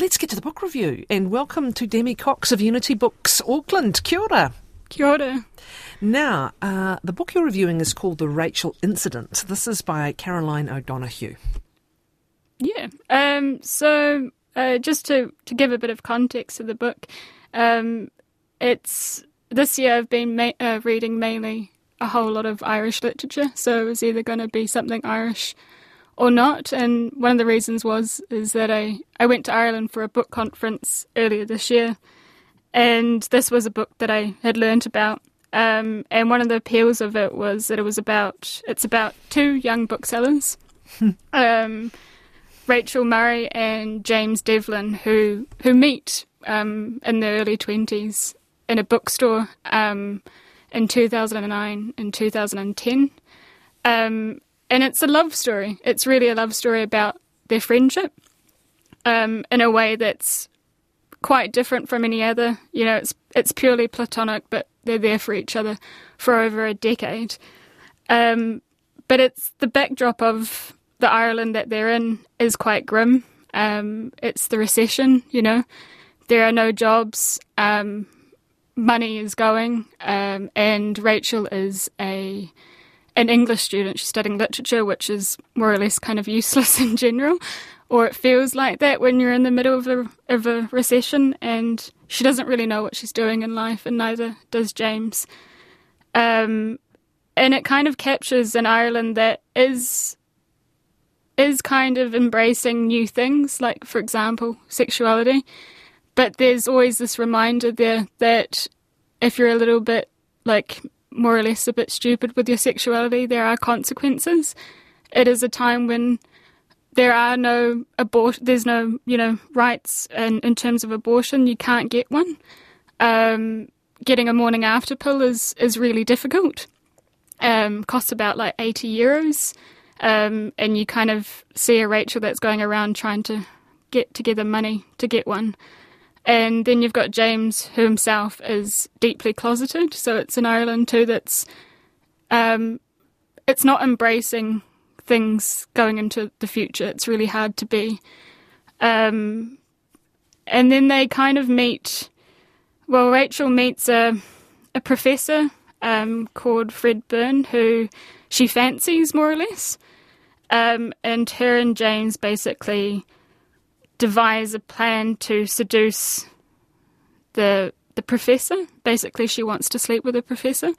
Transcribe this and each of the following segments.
Let's get to the book review and welcome to Demi Cox of Unity Books Auckland. Kia ora. Kia ora. Now, uh, the book you're reviewing is called The Rachel Incident. This is by Caroline O'Donoghue. Yeah. Um, so, uh, just to, to give a bit of context to the book, um, it's this year I've been ma- uh, reading mainly a whole lot of Irish literature, so it was either going to be something Irish or not. And one of the reasons was is that I, I went to Ireland for a book conference earlier this year, and this was a book that I had learnt about. Um, and one of the appeals of it was that it was about it's about two young booksellers, um, Rachel Murray and James Devlin, who who meet um, in their early twenties in a bookstore um, in 2009 and 2010. Um, and it's a love story. It's really a love story about their friendship um, in a way that's quite different from any other. You know, it's it's purely platonic, but they're there for each other for over a decade. Um, but it's the backdrop of the Ireland that they're in is quite grim. Um, it's the recession. You know, there are no jobs. Um, money is going, um, and Rachel is a an English student. She's studying literature, which is more or less kind of useless in general, or it feels like that when you're in the middle of a, of a recession and she doesn't really know what she's doing in life, and neither does James. Um, and it kind of captures an Ireland that is is kind of embracing new things, like for example, sexuality. But there's always this reminder there that if you're a little bit like more or less a bit stupid with your sexuality, there are consequences. It is a time when there are no abort there's no, you know, rights in, in terms of abortion, you can't get one. Um, getting a morning after pill is, is really difficult. Um, costs about like 80 euros. Um, and you kind of see a Rachel that's going around trying to get together money to get one. And then you've got James, who himself is deeply closeted. So it's in Ireland too that's um, it's not embracing things going into the future. It's really hard to be. Um, and then they kind of meet. Well, Rachel meets a a professor um, called Fred Byrne, who she fancies more or less. Um, and her and James basically devise a plan to seduce the the professor. Basically, she wants to sleep with the professor,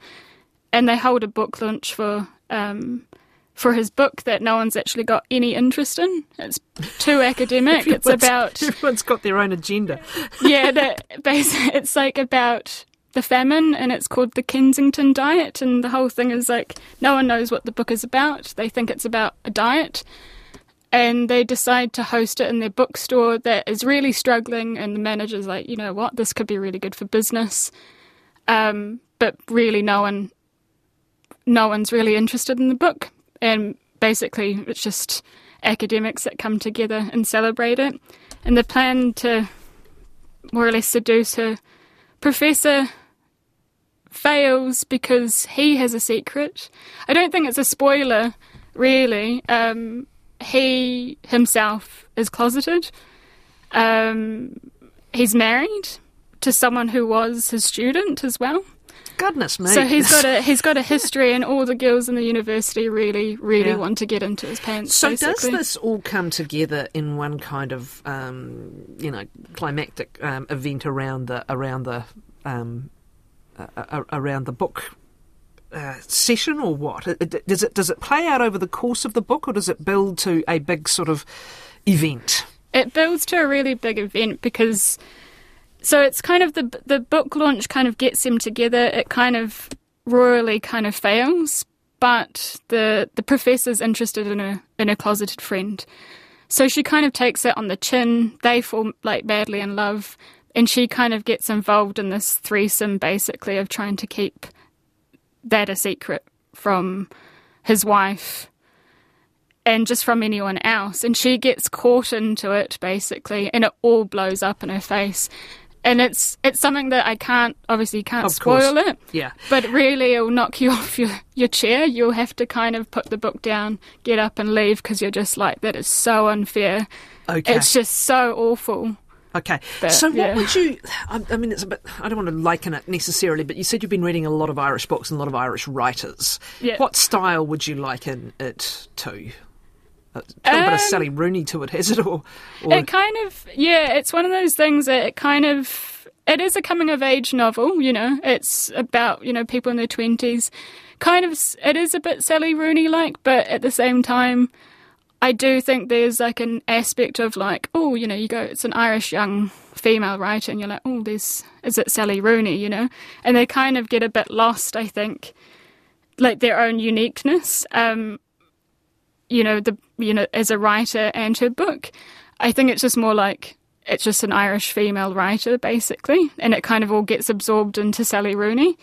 and they hold a book launch for um, for his book that no one's actually got any interest in. It's too academic. it's about everyone's got their own agenda. yeah, that basically it's like about the famine, and it's called the Kensington Diet, and the whole thing is like no one knows what the book is about. They think it's about a diet and they decide to host it in their bookstore that is really struggling and the manager's like you know what? This could be really good for business. Um, but really no one no one's really interested in the book. And basically it's just academics that come together and celebrate it. And the plan to more or less seduce her professor fails because he has a secret. I don't think it's a spoiler really. Um, he himself is closeted. Um, he's married to someone who was his student as well. Goodness me! So he's got a he's got a history, and all the girls in the university really, really yeah. want to get into his pants. So basically. does this all come together in one kind of um, you know climactic um, event around the around the um, uh, around the book uh, session or what? Does it does it play out over the course of the book, or does it build to a big sort of event? It builds to a really big event because so it's kind of the the book launch kind of gets them together. It kind of royally kind of fails, but the the professor's interested in a in a closeted friend, so she kind of takes it on the chin. They fall like badly in love, and she kind of gets involved in this threesome, basically of trying to keep that a secret from his wife and just from anyone else. And she gets caught into it basically, and it all blows up in her face. And it's it's something that I can't obviously can't of spoil course. it. Yeah. But really, it'll knock you off your, your chair. You'll have to kind of put the book down, get up, and leave because you're just like that is so unfair. Okay. It's just so awful. Okay. But, so, what yeah. would you? I, I mean, it's a bit. I don't want to liken it necessarily, but you said you've been reading a lot of Irish books and a lot of Irish writers. Yeah. What style would you liken it to? A little bit of Um, Sally Rooney to it, has it? Or, or It kind of, yeah, it's one of those things that it kind of, it is a coming of age novel, you know, it's about, you know, people in their 20s. Kind of, it is a bit Sally Rooney like, but at the same time, I do think there's like an aspect of like, oh, you know, you go, it's an Irish young female writer, and you're like, oh, there's, is it Sally Rooney, you know? And they kind of get a bit lost, I think, like their own uniqueness. Um, you know, the you know, as a writer and her book. I think it's just more like it's just an Irish female writer, basically, and it kind of all gets absorbed into Sally Rooney.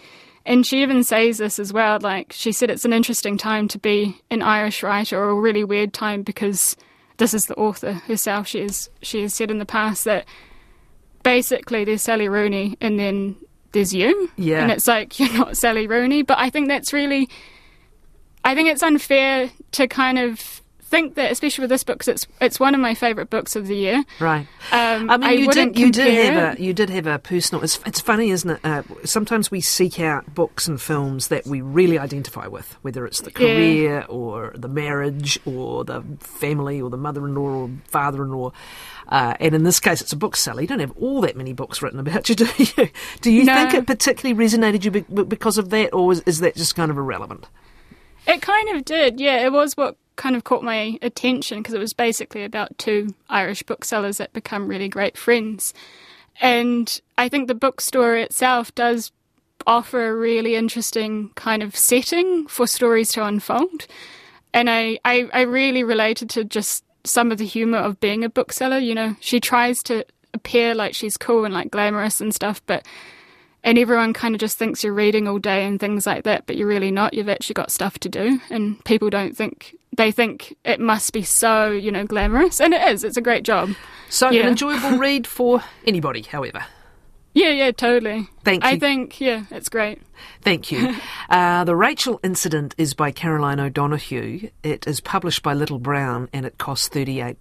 And she even says this as well. Like she said, it's an interesting time to be an Irish writer, or a really weird time because this is the author herself. She has she has said in the past that basically there's Sally Rooney and then there's you, Yeah. and it's like you're not Sally Rooney. But I think that's really I think it's unfair to kind of think that, especially with this book, 'cause it's it's one of my favourite books of the year. right. Um, I mean, you wouldn't did. You did have it. a. You did have a personal. It's, it's funny, isn't it? Uh, sometimes we seek out books and films that we really identify with, whether it's the Yeah. career or the marriage or the family or the mother-in-law or father-in-law. Uh, and in this case, it's a book, Sally. You don't have all that many books written about you, do you? Do you No. think it particularly resonated you be- because of that, or is, is that just kind of irrelevant? It kind of did, yeah. It was what kind of caught my attention because it was basically about two Irish booksellers that become really great friends. And I think the bookstore itself does offer a really interesting kind of setting for stories to unfold. And I, I, I really related to just some of the humour of being a bookseller. You know, she tries to appear like she's cool and like glamorous and stuff, but and everyone kind of just thinks you're reading all day and things like that, but you're really not. You've actually got stuff to do, and people don't think they think it must be so you know glamorous, and it is. It's a great job. So, an enjoyable read for anybody, however. Yeah, yeah, totally. Thank I think yeah, it's great. Thank you. Uh, the Rachel Incident is by Caroline O'Donoghue. It is published by Little Brown and it costs $38.